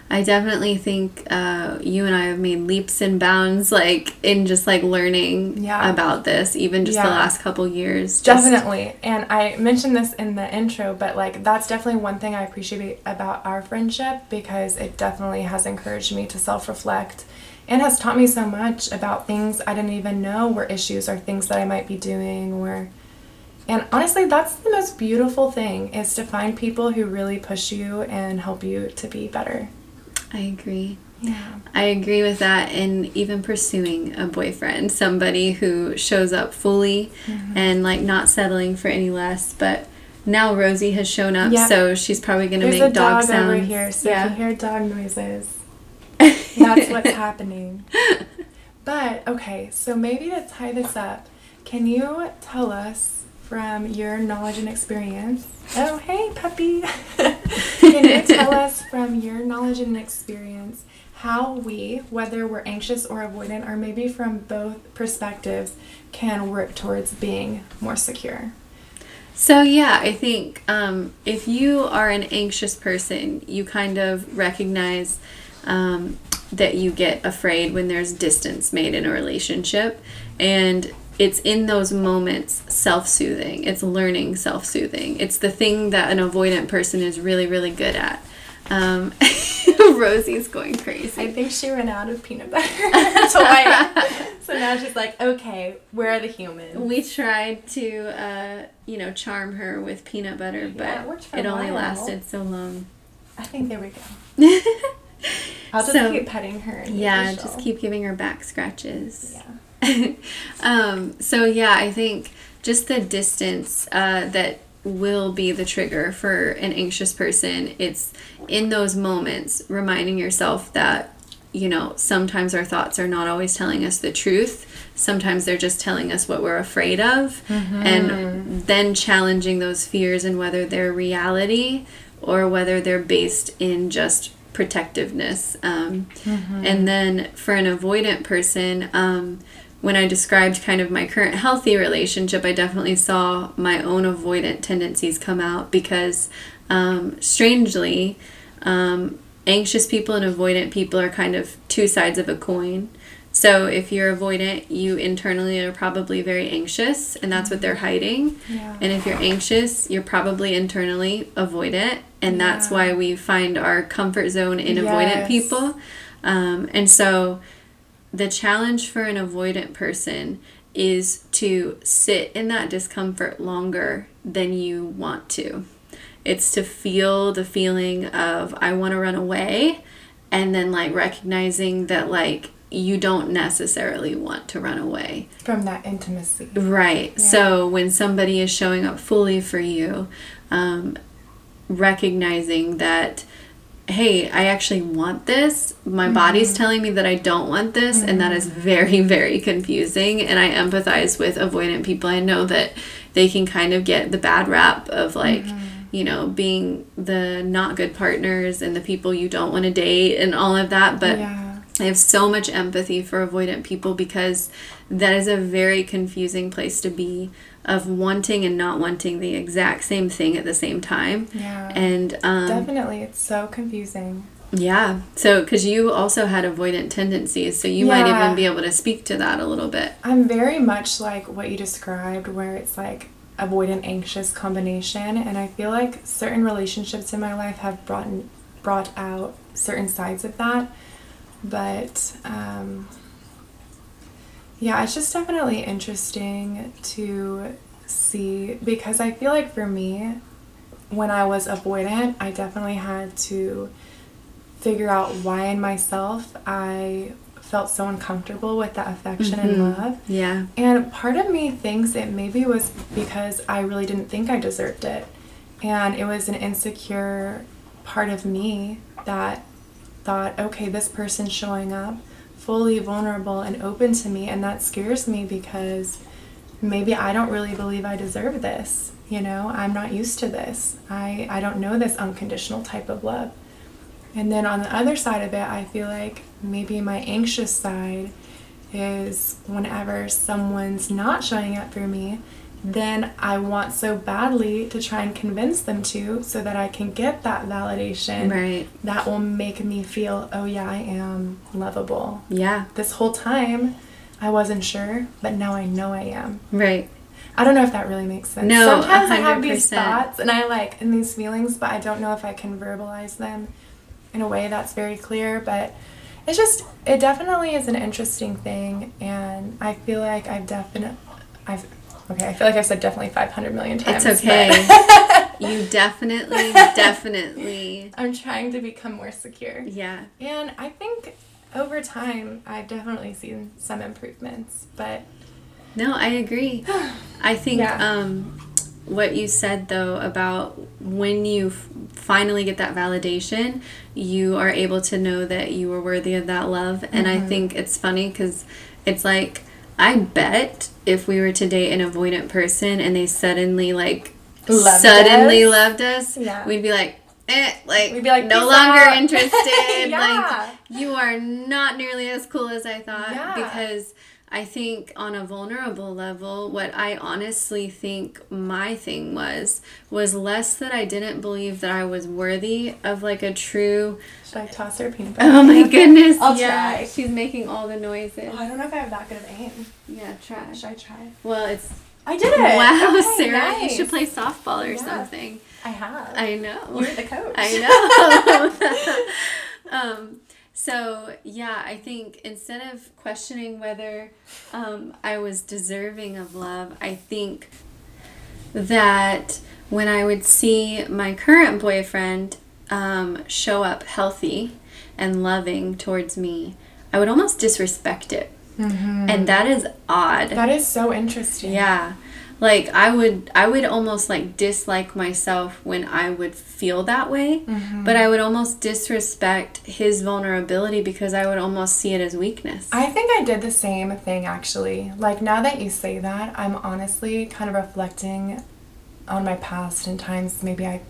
I definitely think uh, you and I have made leaps and bounds, like in just like learning Yeah. about this, even just the last couple years. Just- Definitely. And I mentioned this in the intro, but like that's definitely one thing I appreciate about our friendship because it definitely has encouraged me to self reflect and has taught me so much about things I didn't even know were issues or things that I might be doing or and honestly that's the most beautiful thing is to find people who really push you and help you to be better. I agree. Yeah. I agree with that. And even pursuing a boyfriend, somebody who shows up fully Mm-hmm. and like not settling for any less. But now Rosie has shown up, Yeah. so she's probably going to There's make a dog dog sounds. over here, so if yeah. you hear dog noises, that's what's happening. But okay, so maybe to tie this up, can you tell us from your knowledge and experience? Oh, hey, puppy. can you tell us from your knowledge and experience how we, whether we're anxious or avoidant, or maybe from both perspectives, can work towards being more secure? So yeah, I think um, if you are an anxious person, you kind of recognize um, that you get afraid when there's distance made in a relationship, and it's in those moments self-soothing. It's learning self-soothing. It's the thing that an avoidant person is really, really good at. Um, Rosie's going crazy. I think she ran out of peanut butter so now she's like, okay, where are the humans? We tried to, uh, you know, charm her with peanut butter, but Yeah, it it only lasted so long. I think there we go. I'll just So- keep petting her. Yeah, just keep giving her back scratches. Yeah. um, so yeah, I think just the distance uh, that will be the trigger for an anxious person. It's in those moments reminding yourself that you know sometimes our thoughts are not always telling us the truth. Sometimes they're just telling us what we're afraid of, and then challenging those fears and whether they're reality or whether they're based in just protectiveness. Um, And then for an avoidant person, um, when I described kind of my current healthy relationship, I definitely saw my own avoidant tendencies come out because, um, strangely, um, anxious people and avoidant people are kind of two sides of a coin. So if you're avoidant, you internally are probably very anxious, and that's what they're hiding. Yeah. And if you're anxious, you're probably internally avoidant, and that's why we find our comfort zone in avoidant people. Um, and so, the challenge for an avoidant person is to sit in that discomfort longer than you want to. It's to feel the feeling of, I want to run away, and then like recognizing that, like, you don't necessarily want to run away. From that intimacy. Right. So when somebody is showing up fully for you, um, recognizing that, hey, I actually want this. My body's mm-hmm. telling me that I don't want this, and that is mm-hmm. very, very confusing. And I empathize with avoidant people. I know that they can kind of get the bad rap of like, mm-hmm. you know, being the not good partners and the people you don't want to date and all of that. But yeah. I have so much empathy for avoidant people because that is a very confusing place to be of wanting and not wanting the exact same thing at the same time. Yeah. And um, Definitely. It's so confusing. yeah, so because you also had avoidant tendencies, so you might even be able to speak to that a little bit. I'm very much like what you described, where it's like avoidant anxious combination, and I feel like certain relationships in my life have brought brought out certain sides of that. But um, yeah, it's just definitely interesting to see because I feel like for me, when I was avoidant, I definitely had to figure out why in myself I felt so uncomfortable with that affection and love. Yeah. And part of me thinks it maybe was because I really didn't think I deserved it. And it was an insecure part of me that thought, okay, this person's showing up fully vulnerable and open to me. And that scares me because maybe I don't really believe I deserve this. You know, I'm not used to this. I, I don't know this unconditional type of love. And then on the other side of it, I feel like maybe my anxious side is whenever someone's not showing up for me then I want so badly to try and convince them to so that I can get that validation. Right. That will make me feel, oh yeah, I am lovable. Yeah. This whole time I wasn't sure, but now I know I am. Right. I don't know if that really makes sense. No, Sometimes I have these thoughts and I like and these feelings, but I don't know if I can verbalize them in a way that's very clear. But it's just it definitely is an interesting thing, and I feel like I've definitely I've okay. I feel like I've said definitely five hundred million times. It's okay. you definitely, definitely. I'm trying to become more secure, Yeah. and I think over time I've definitely seen some improvements, but No, I agree. I think Yeah. um, what you said though about when you f- finally get that validation, you are able to know that you are worthy of that love. And Mm-hmm. I think it's funny because it's like I bet if we were to date an avoidant person and they suddenly like Loved suddenly us. loved us, Yeah. we'd be like. Eh, like, We'd be like, no longer out." interested. Yeah. Like, you are not nearly as cool as I thought Yeah. because I think on a vulnerable level, what I honestly think my thing was was less that I didn't believe that I was worthy of like a true. should I toss her peanut butter? Oh my goodness! I'll yeah, try. she's making all the noises. Oh, I don't know if I have that good of aim. Yeah, try. Should I try? Well, it's I did it. wow, Okay, Sarah. You should play softball or Yeah. something. I have. I know. You're the coach. I know. um, so yeah, I think instead of questioning whether um, I was deserving of love, I think that when I would see my current boyfriend um, show up healthy and loving towards me, I would almost disrespect it. And that is odd. That is so interesting. Yeah. Like I would I would almost like dislike myself when I would feel that way, Mm-hmm. but I would almost disrespect his vulnerability because I would almost see it as weakness. I think I did the same thing actually. Like now that you say that, I'm honestly kind of reflecting on my past and times maybe I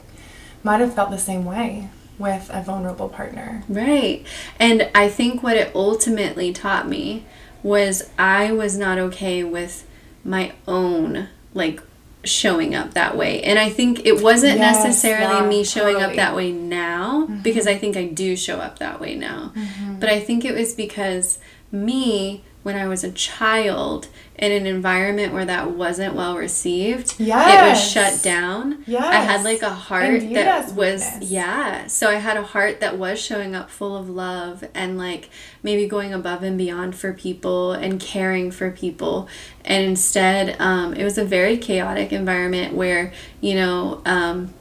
might have felt the same way with a vulnerable partner. Right. And I think what it ultimately taught me was I was not okay with my own like showing up that way. And I think it wasn't Yes, necessarily me showing up that way now mm-hmm. because I think I do show up that way now. Mm-hmm. But I think it was because me when I was a child in an environment where that wasn't well received, Yeah. it was shut down. Yeah. I had like a heart that was weakness. yeah. So I had a heart that was showing up full of love and like maybe going above and beyond for people and caring for people. And instead, um, it was a very chaotic environment where you know. Um,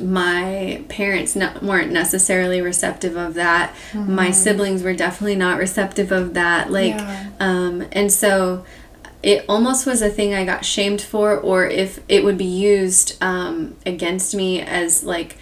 my parents ne- weren't necessarily receptive of that. My siblings were definitely not receptive of that. Like, Yeah. um, and so it almost was a thing I got shamed for, or if it would be used um, against me as like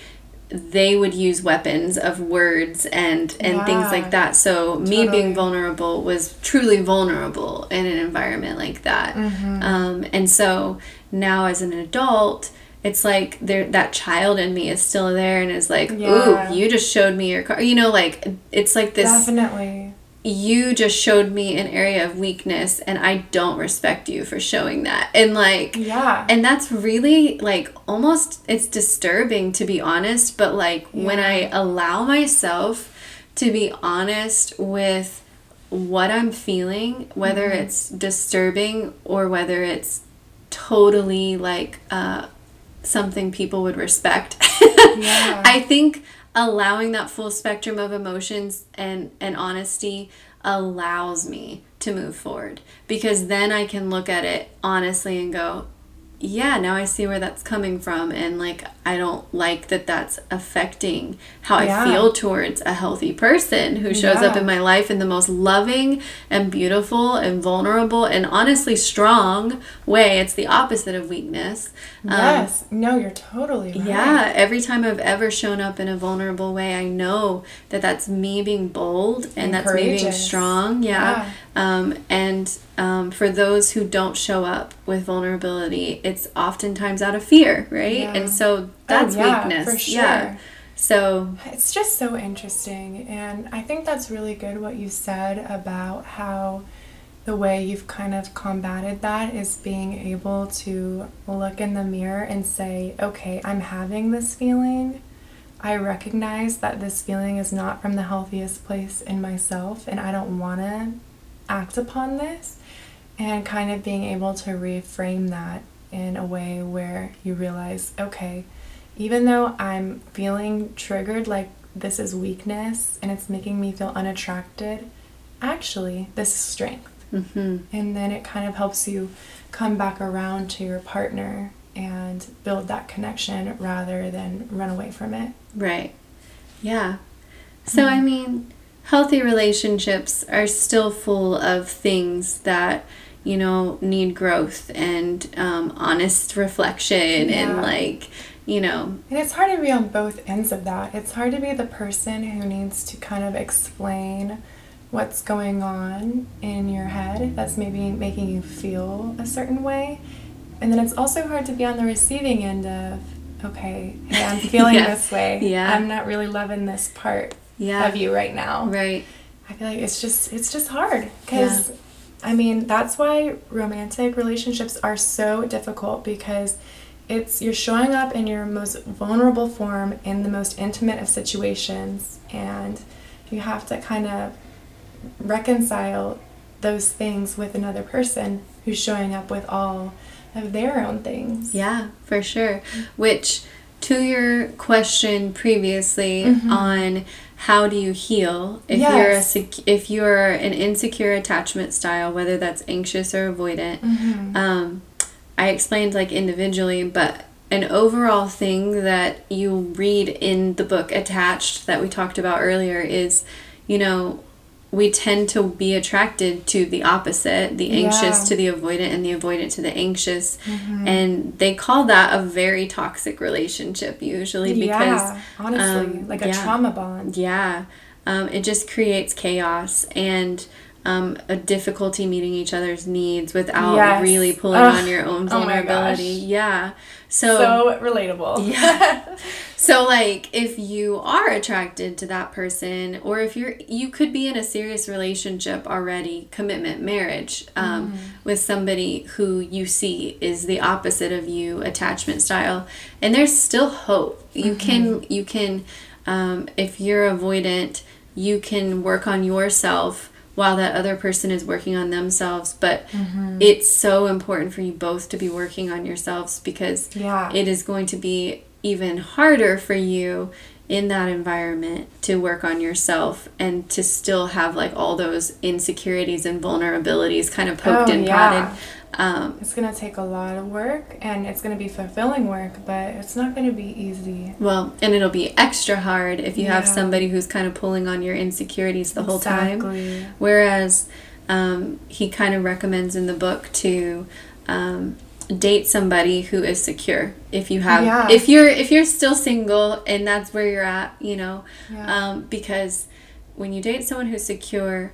they would use weapons of words and and things like that. So me being vulnerable was truly vulnerable in an environment like that. Mm-hmm. Um, and so now as an adult. It's like there that child in me is still there and is like, Yeah. ooh, you just showed me your car. You know, like it's like this Definitely. You just showed me an area of weakness and I don't respect you for showing that. And like Yeah. and that's really like almost it's disturbing to be honest, but like when I allow myself to be honest with what I'm feeling, whether Mm-hmm. it's disturbing or whether it's totally like uh something people would respect. Yeah. I think allowing that full spectrum of emotions and and honesty allows me to move forward. Because then I can look at it honestly and go, yeah, now I see where that's coming from and like I don't like that that's affecting how Yeah. I feel towards a healthy person who shows up in my life in the most loving and beautiful and vulnerable and honestly strong way. It's the opposite of weakness. Um, yes. no, you're totally right. yeah, every time I've ever shown up in a vulnerable way, I know that that's me being bold and that's me being strong. Yeah. Um, and um, for those who don't show up with vulnerability, it's oftentimes out of fear, right? Yeah. And so that's oh, yeah, weakness. For sure. Yeah. So, It's just so interesting. And I think that's really good what you said about how the way you've kind of combated that is being able to look in the mirror and say, okay, I'm having this feeling. I recognize that this feeling is not from the healthiest place in myself, and I don't want to act upon this. And kind of being able to reframe that in a way where you realize, okay, even though I'm feeling triggered like this is weakness and it's making me feel unattracted, actually, this is strength. Mm-hmm. And then it kind of helps you come back around to your partner and build that connection rather than run away from it. Right. Yeah. So, I mean, healthy relationships are still full of things that, you know, need growth and um, honest reflection and, like, you know, And it's hard to be on both ends of that. It's hard to be the person who needs to kind of explain what's going on in your head that's maybe making you feel a certain way. And then it's also hard to be on the receiving end of, okay, hey, I'm feeling Yeah. this way. Yeah. I'm not really loving this part yeah. of you right now. Right. I feel like it's just it's just hard because I mean that's why romantic relationships are so difficult because it's you're showing up in your most vulnerable form in the most intimate of situations and you have to kind of reconcile those things with another person who's showing up with all of their own things. Yeah, for sure. Which, to your question previously mm-hmm. on how do you heal if you're a if you're an insecure attachment style, whether that's anxious or avoidant, um, I explained like individually, but an overall thing that you read in the book attached that we talked about earlier is, you know, we tend to be attracted to the opposite, the anxious Yeah. to the avoidant and the avoidant to the anxious. And they call that a very toxic relationship usually because yeah, honestly, um, like a yeah. trauma bond. yeah, um, it just creates chaos and um, a difficulty meeting each other's needs without Yes. really pulling Ugh. on your own Oh vulnerability. gosh. yeah. So, So relatable. Yeah. so like if you are attracted to that person or if you're you could be in a serious relationship already, commitment, marriage, um, with somebody who you see is the opposite of you, attachment style, and there's still hope. You can you can um, if you're avoidant, you can work on yourself while that other person is working on themselves. But mm-hmm. it's so important for you both to be working on yourselves because Yeah. it is going to be even harder for you in that environment to work on yourself and to still have like all those insecurities and vulnerabilities kind of poked Oh, and yeah. prodded. Um, It's gonna take a lot of work and it's gonna be fulfilling work, but it's not gonna be easy. well, and it'll be extra hard if you have somebody who's kind of pulling on your insecurities the whole time. Whereas um, he kind of recommends in the book to um, date somebody who is secure. If you have, Yeah. if you're if you're still single and that's where you're at, you know, Yeah. um, because when you date someone who's secure,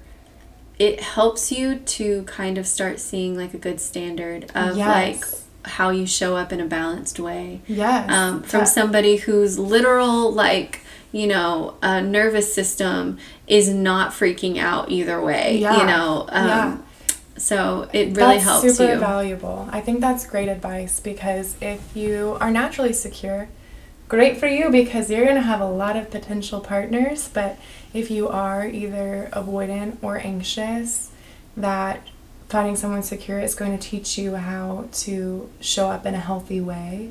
it helps you to kind of start seeing like a good standard of Yes. like how you show up in a balanced way yes. um, from That- somebody whose literal like you know uh, nervous system is not freaking out either way Yeah. you know um, Yeah. so it really that's helps super you valuable. I think that's great advice because if you are naturally secure, great for you because you're going to have a lot of potential partners. But if you are either avoidant or anxious, that finding someone secure is going to teach you how to show up in a healthy way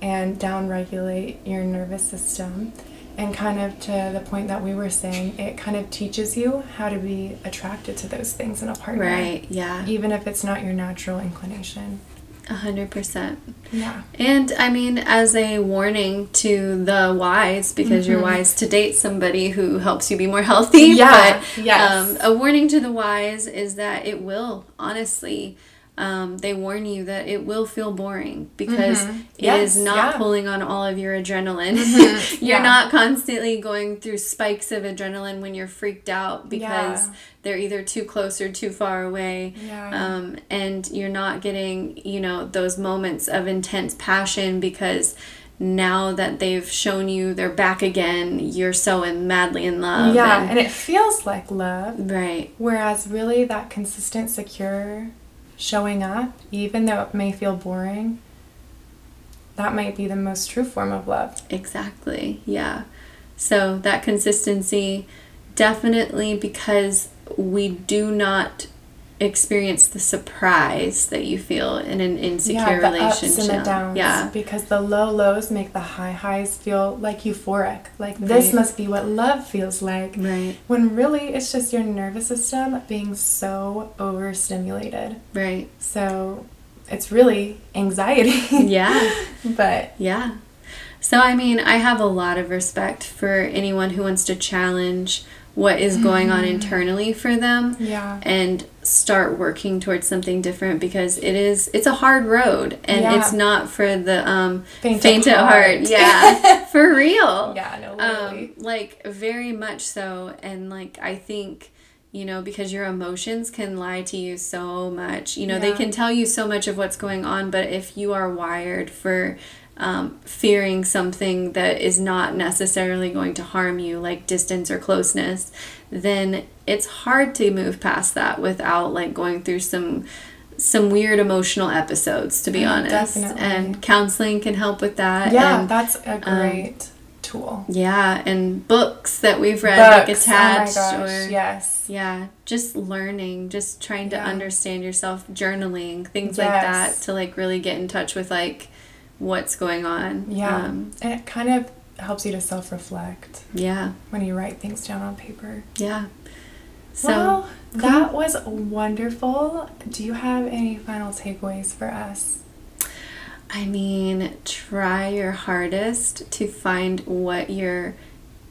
and downregulate your nervous system. And kind of to the point that we were saying, it kind of teaches you how to be attracted to those things in a partner right yeah even if it's not your natural inclination. A hundred percent Yeah. and i mean as a warning to the wise because you're wise to date somebody who helps you be more healthy Mm-hmm. Yeah, but yes. um, a warning to the wise is that it will honestly um, they warn you that it will feel boring because it is Mm-hmm. Yes, not yeah. pulling on all of your adrenaline. you're yeah. not constantly going through spikes of adrenaline when you're freaked out because Yeah. they're either too close or too far away. Yeah. Um, and you're not getting, you know, those moments of intense passion because now that they've shown you they're back again, you're so in, madly in love. Yeah, and- and it feels like love. right. Whereas really that consistent, secure showing up, even though it may feel boring, that might be the most true form of love. Exactly. Yeah. So that consistency definitely because we do not experience the surprise that you feel in an insecure yeah, the relationship. ups and the downs. Yeah. Because the low lows make the high highs feel like euphoric. Like this must be what love feels like. Right. When really it's just your nervous system being so overstimulated. Right. So it's really anxiety. Yeah. but Yeah. So, I mean, I have a lot of respect for anyone who wants to challenge what is going on Mm-hmm. internally for them yeah. and start working towards something different because it is it's a hard road and Yeah. it's not for the um Faint faint, at heart. heart. Yeah. for real. Yeah, no, literally. Um like very much so and like I think you know because your emotions can lie to you so much. You know, they can tell you so much of what's going on, but if you are wired for um, fearing something that is not necessarily going to harm you, like distance or closeness, then it's hard to move past that without like going through some some weird emotional episodes. To be Yeah, honest, definitely. and counseling can help with that. yeah, and, that's a great tool. yeah, and books that we've read like Books, attached oh my gosh, or yes. yeah, just learning, just trying to Yeah. understand yourself, journaling, things like that to like really get in touch with like what's going on. Yeah. Um, and it kind of helps you to self reflect yeah. when you write things down on paper. Yeah. So well, that was wonderful. Do you have any final takeaways for us? I mean, try your hardest to find what you're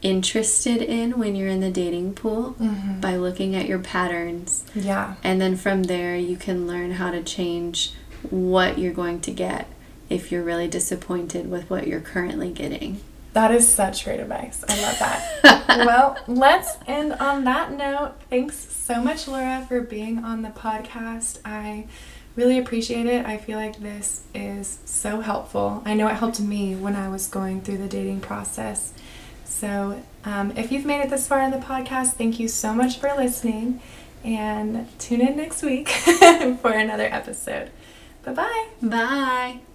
interested in when you're in the dating pool Mm-hmm. by looking at your patterns. Yeah. And then from there, you can learn how to change what you're going to get if you're really disappointed with what you're currently getting. That is such great advice. I love that. well, let's end on that note. Thanks so much, Laura, for being on the podcast. I really appreciate it. I feel like this is so helpful. I know it helped me when I was going through the dating process. So, um, if you've made it this far in the podcast, thank you so much for listening. And tune in next week for another episode. Bye bye. Bye.